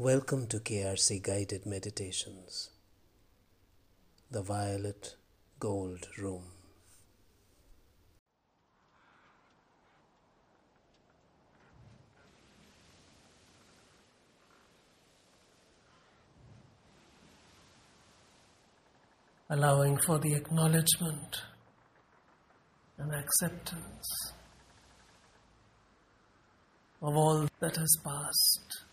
Welcome to KRC Guided Meditations, the Violet Gold Room. Allowing for the acknowledgement and acceptance of all that has passed.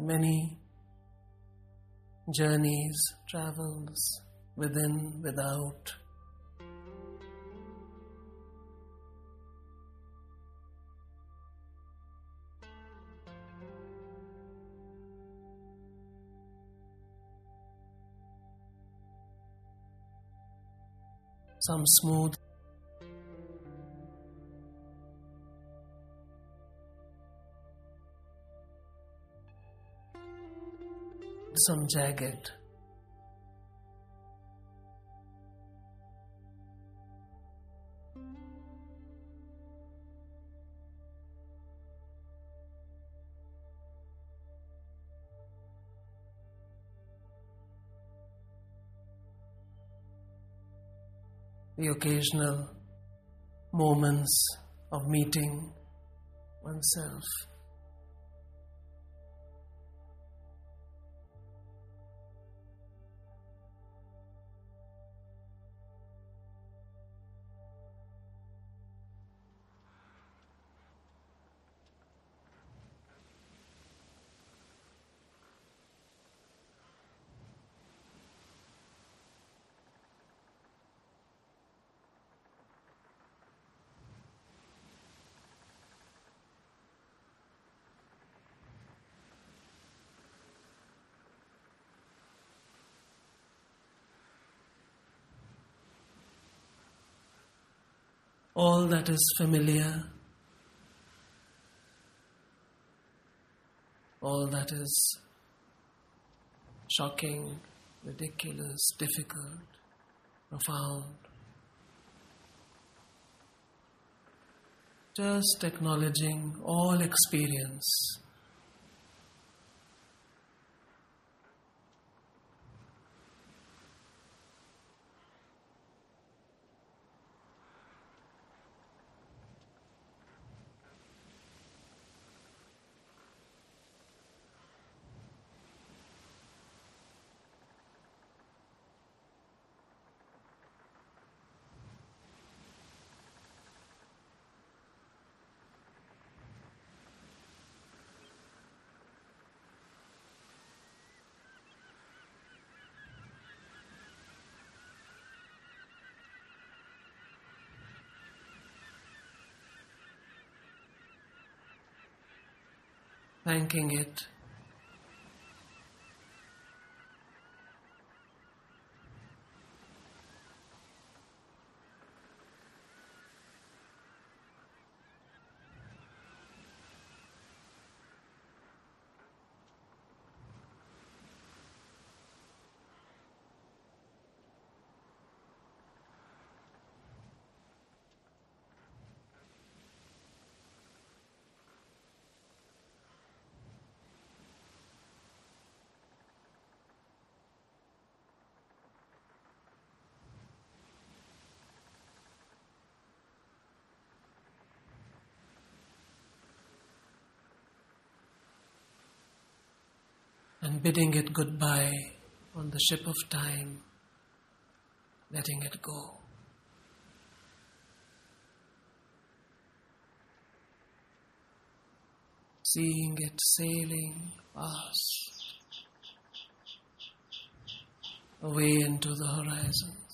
The many journeys, travels within, without. Some smooth, some jagged. The occasional moments of meeting oneself. All that is familiar, all that is shocking, ridiculous, difficult, profound. Just acknowledging all experience. Thanking it and bidding it goodbye on the ship of time, letting it go. Seeing it sailing past, away into the horizons.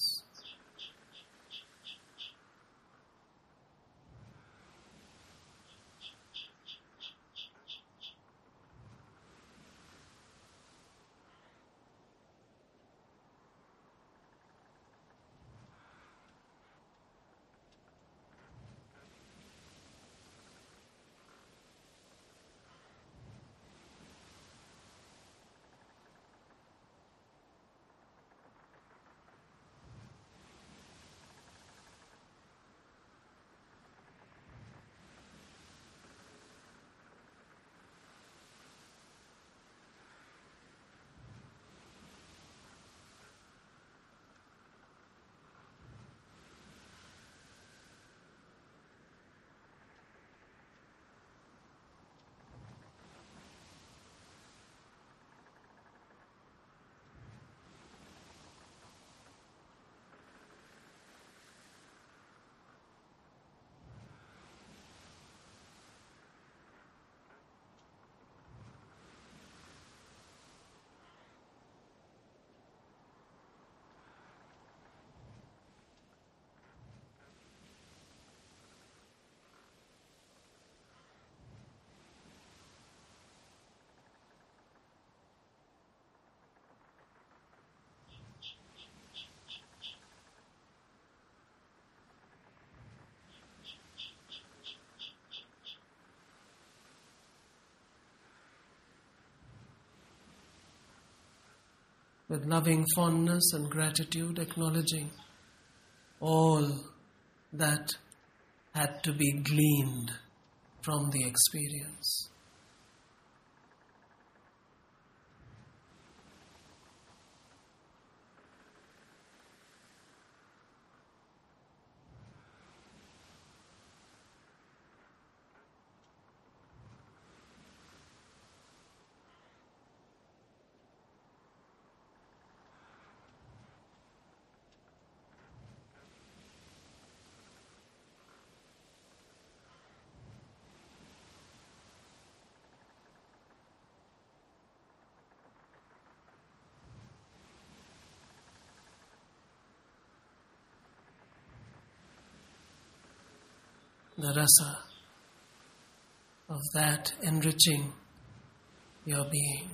With loving fondness and gratitude, acknowledging all that had to be gleaned from the experience. The rasa of that enriching your being.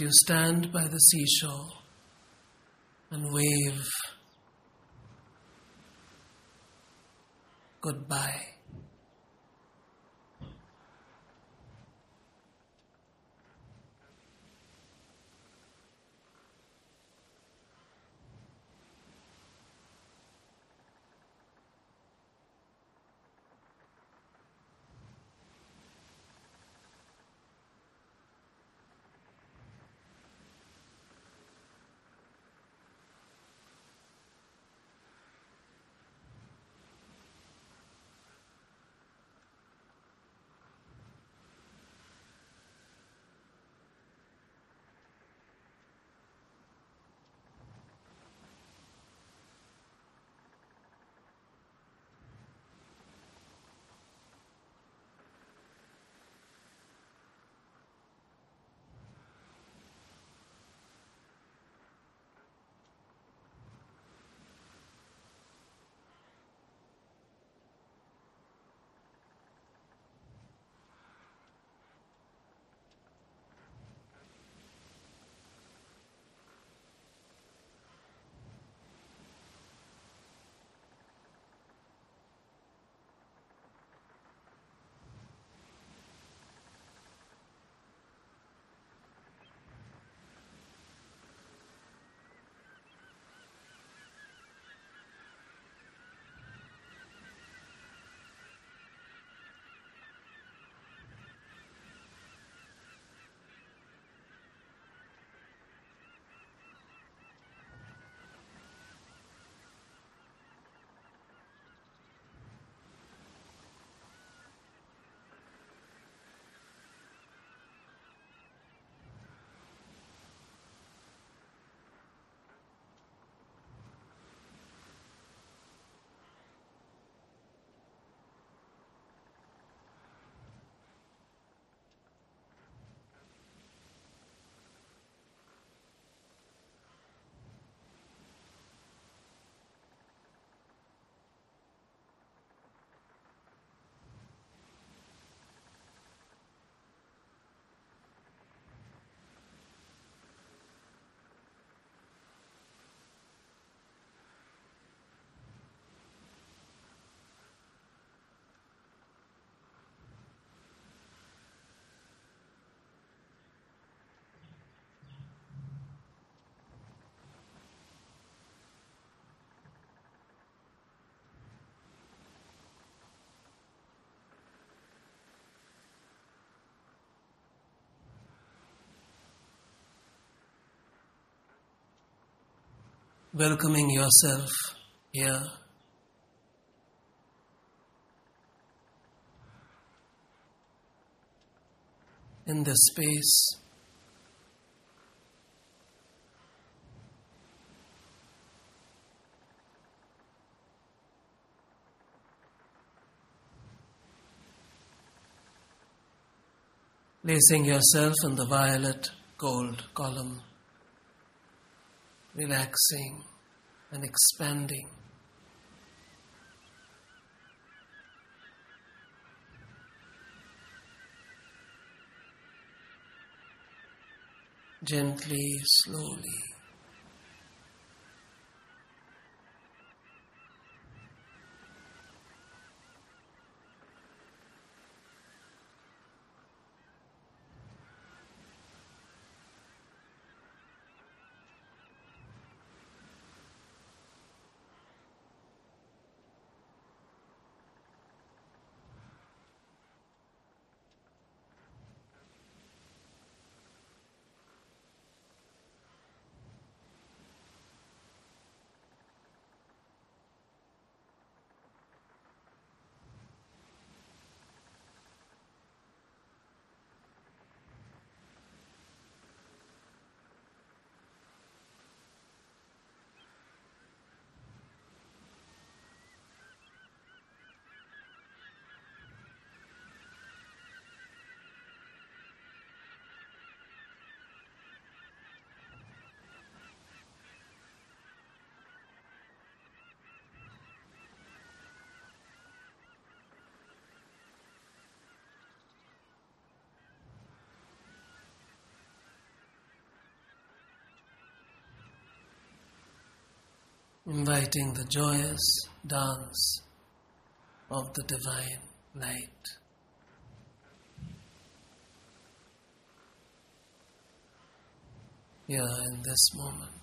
You stand by the seashore and wave goodbye. Welcoming yourself here. In this space, placing yourself in the violet gold column. Relaxing and expanding. Gently, slowly. Inviting the joyous dance of the divine light. Here in this moment.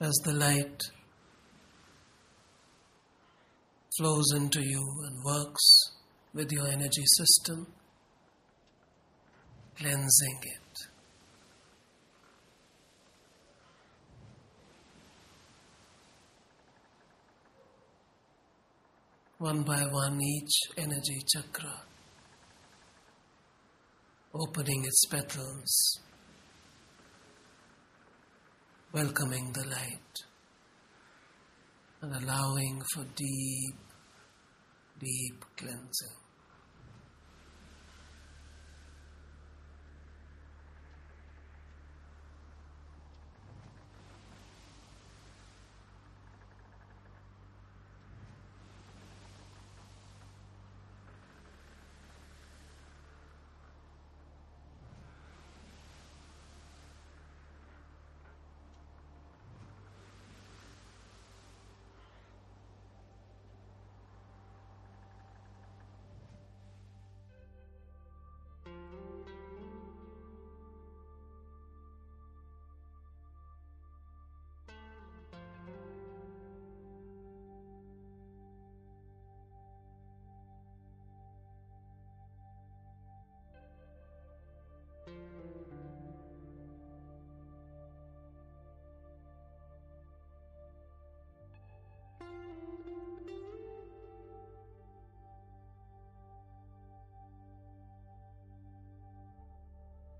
As the light flows into you and works with your energy system, cleansing it. One by one, each energy chakra opening its petals welcoming the light and allowing for deep, deep cleansing.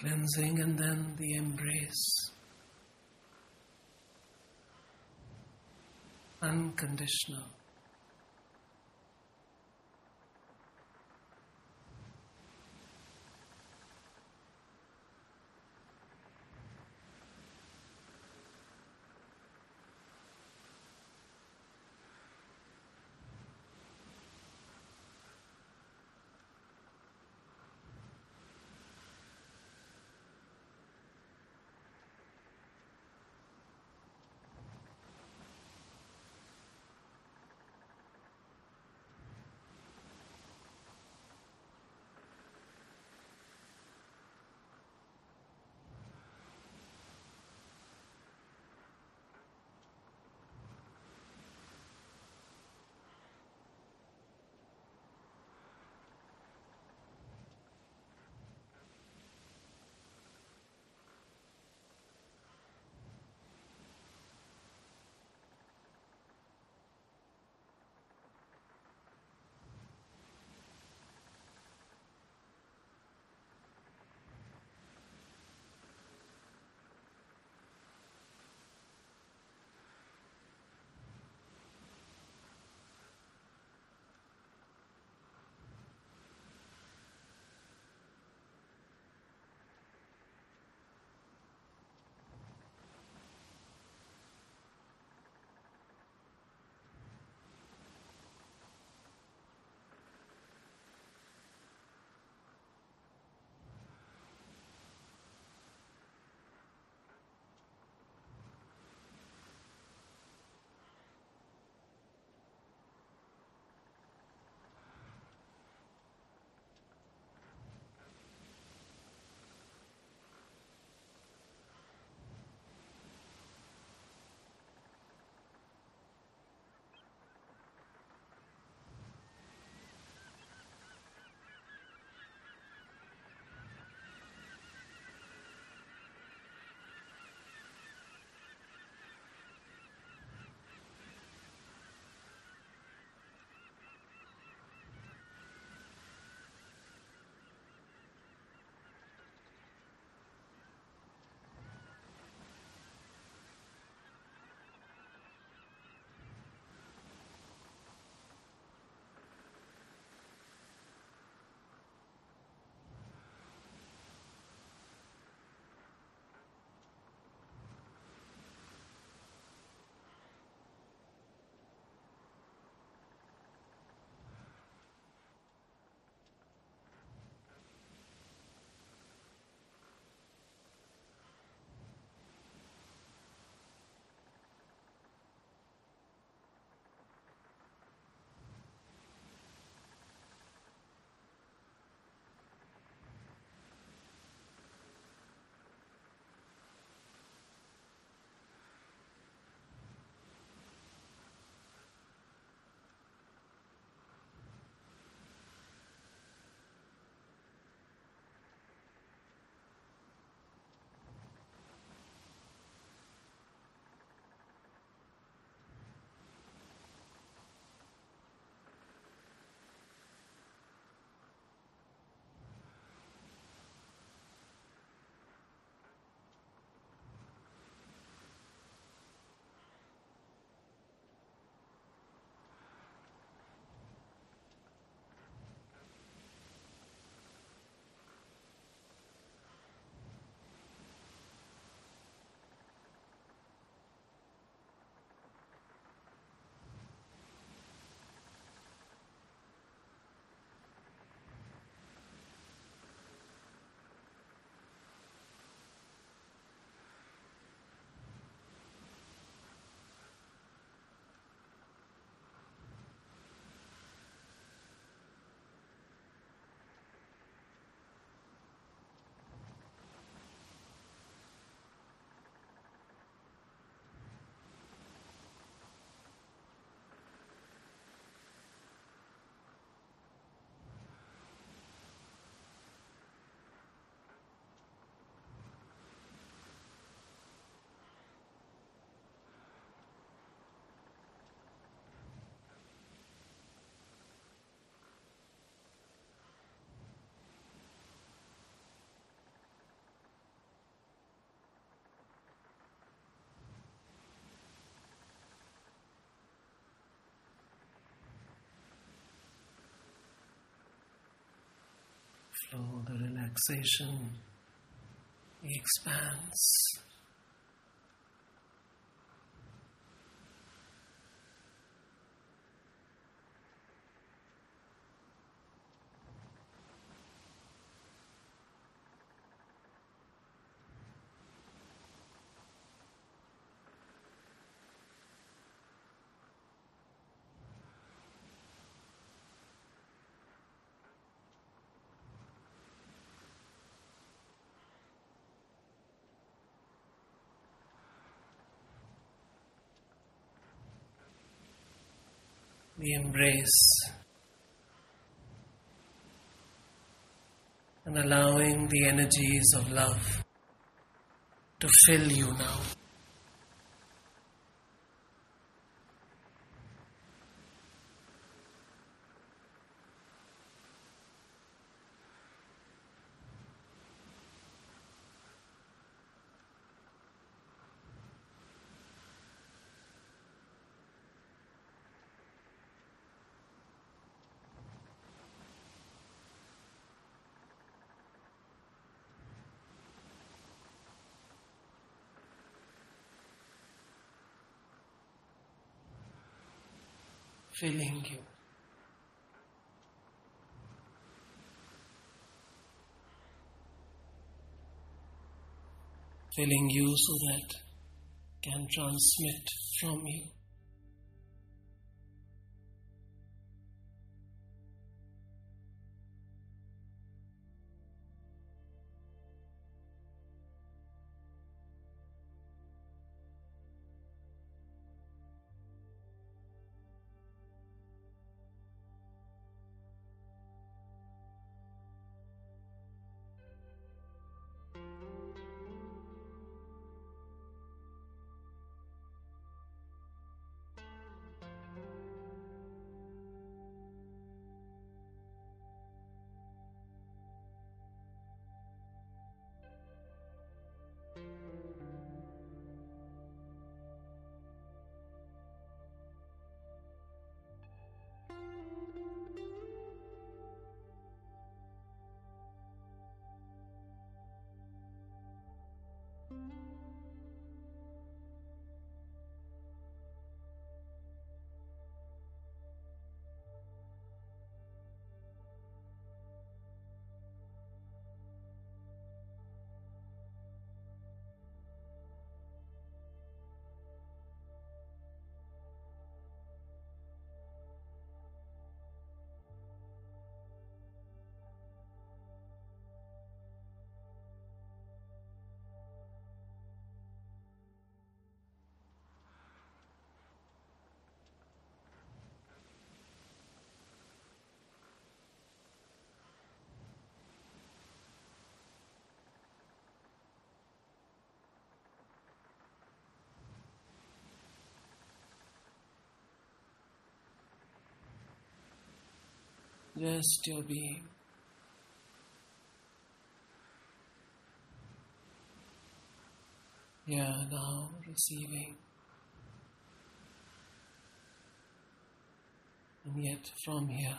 cleansing and then the embrace. Unconditional. The relaxation, the the embrace and allowing the energies of love to fill you now. Filling you. Filling you so that can transmit from you. Just your being. Yeah, now receiving. And yet from here,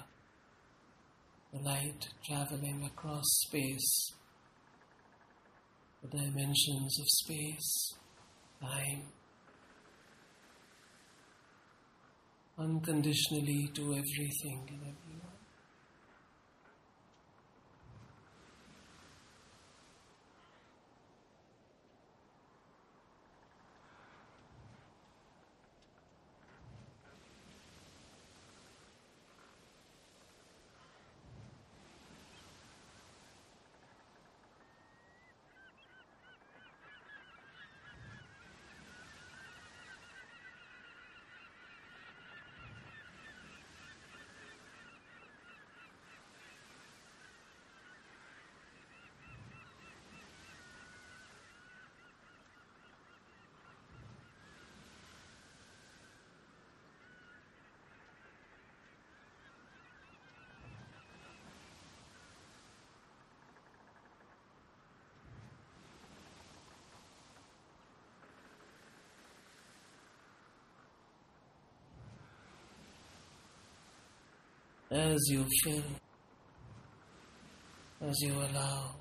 the light traveling across space, the dimensions of space, time, unconditionally to everything and everyone. As you fill, as you allow.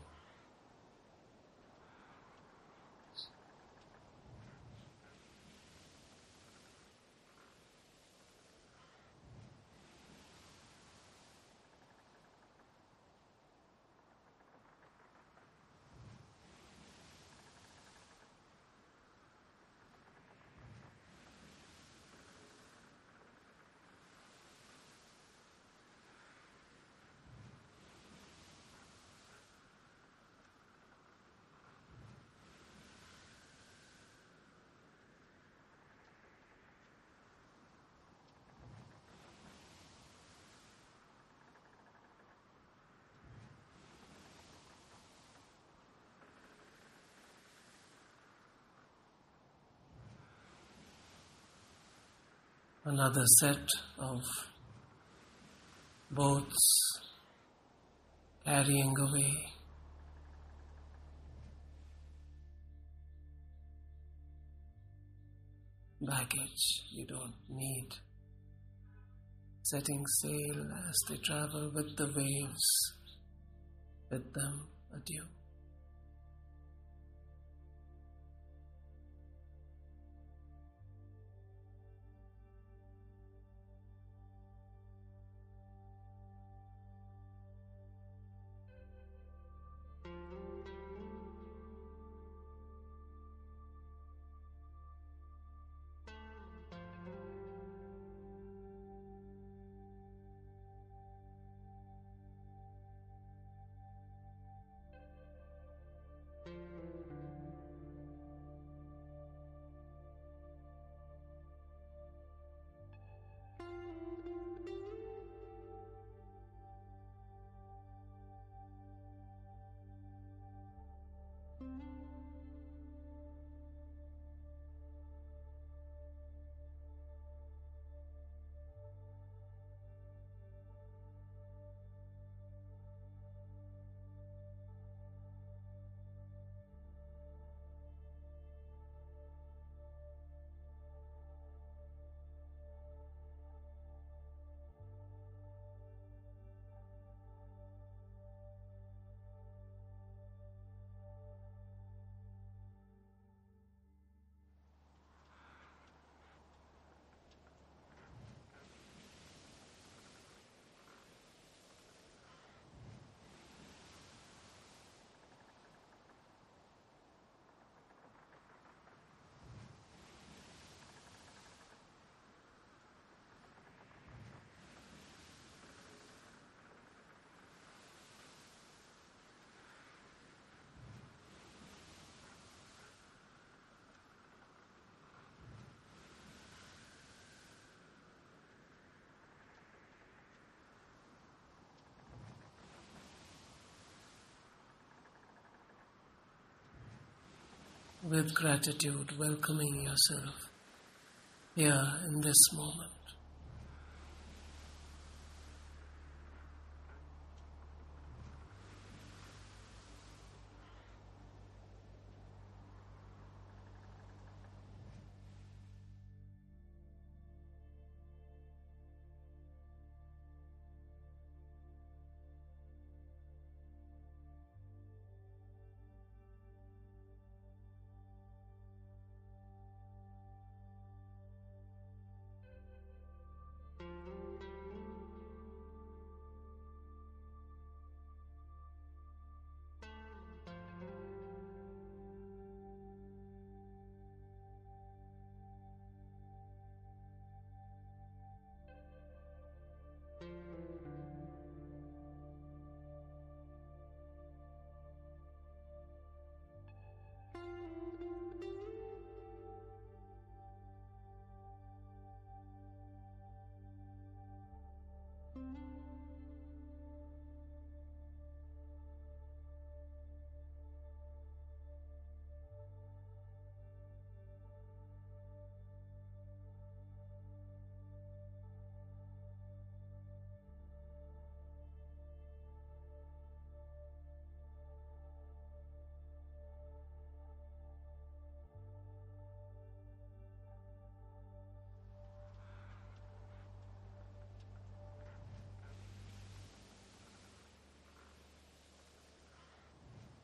Another set of boats carrying away baggage you don't need. Setting sail as they travel with the waves, with them adieu. With gratitude, welcoming yourself here in this moment.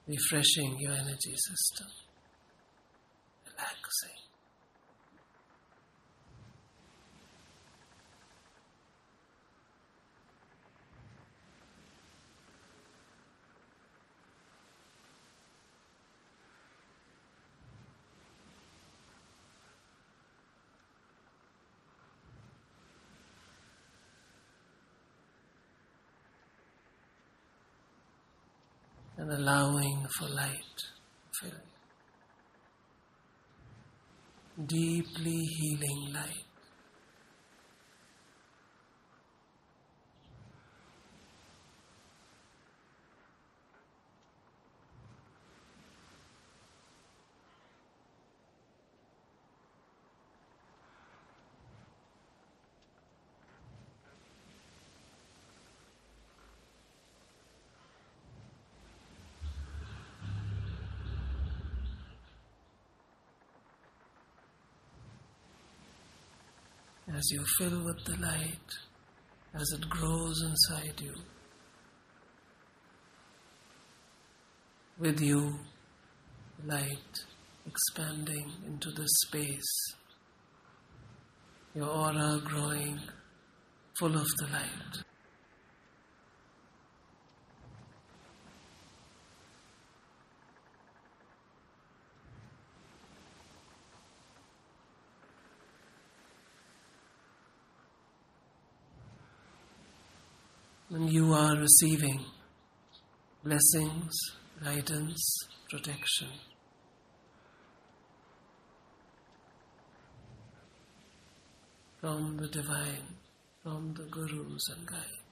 Refreshing your energy system, relaxing. And allowing for light to fill you. Deeply healing light. As you fill with the light, as it grows inside you, with you, light expanding into the space, your aura growing full of the light. And you are receiving blessings, guidance, protection. From the divine, from the gurus and guides.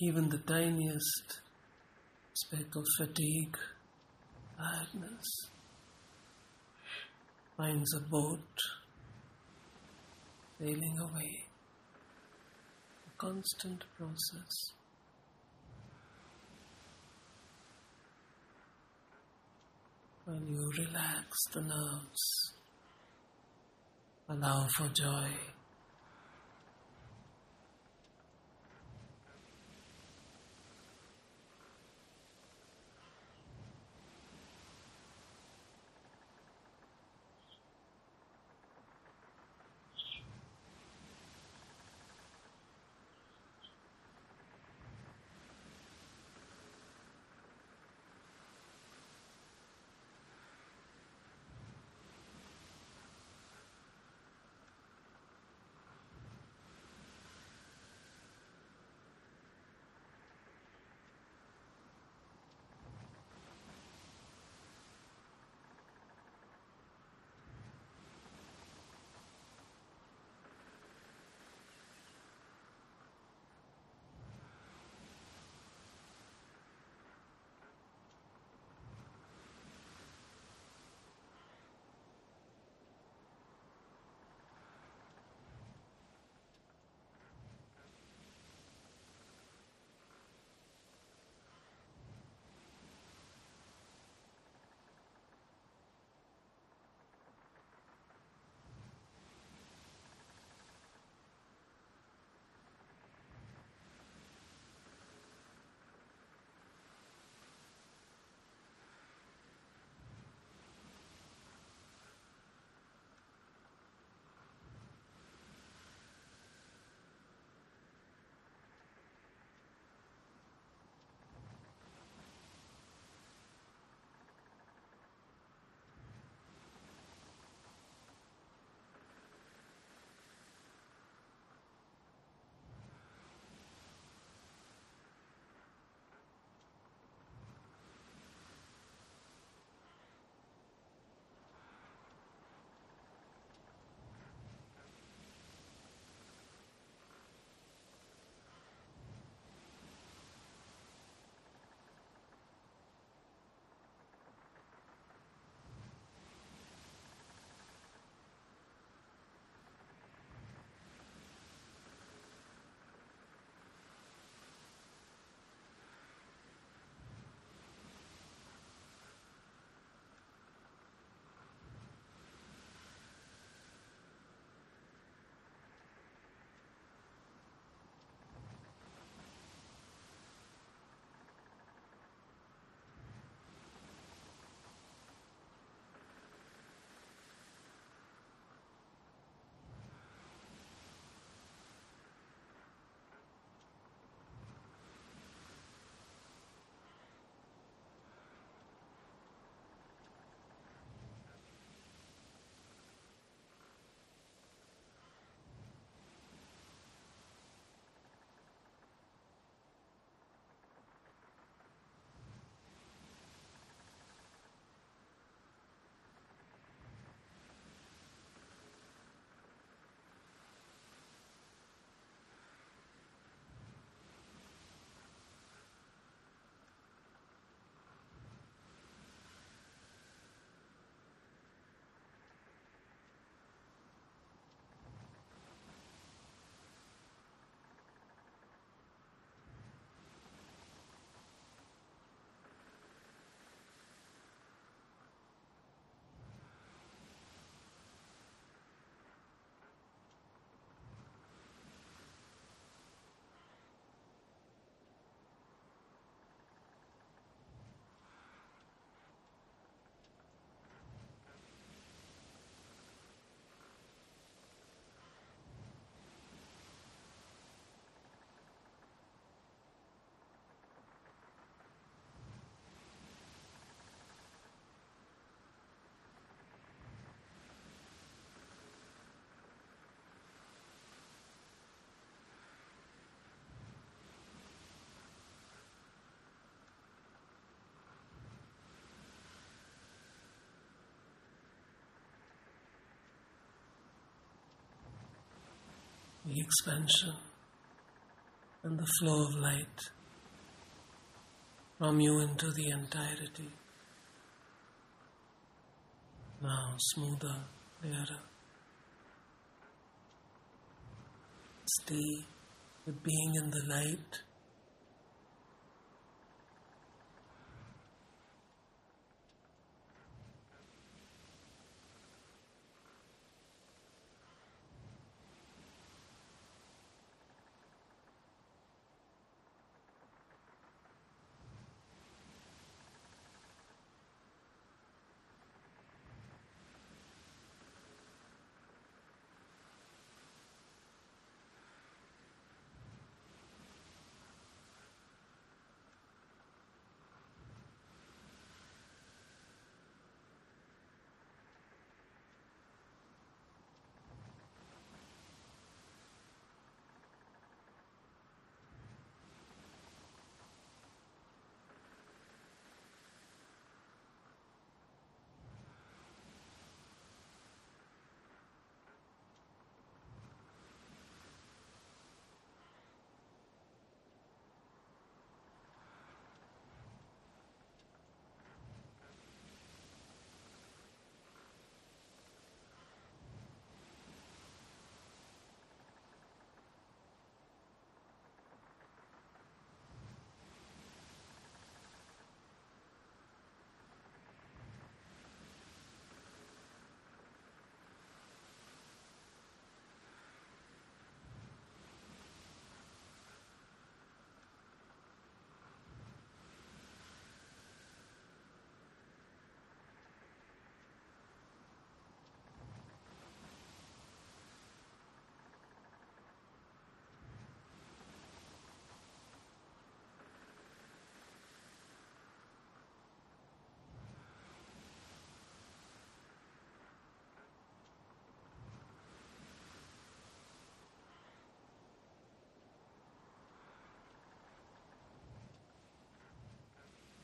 Even the tiniest speck of fatigue, tiredness, finds a boat sailing away, A constant process. When you relax the nerves, allow for joy. Expansion and the flow of light from you into the entirety. Now, smoother, clearer. Stay with being in the light.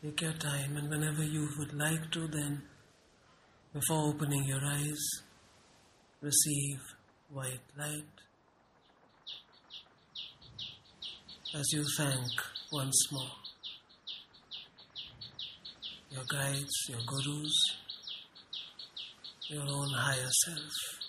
Take your time, and whenever you would like to, then, before opening your eyes, receive white light as you thank once more your guides, your gurus, your own higher self.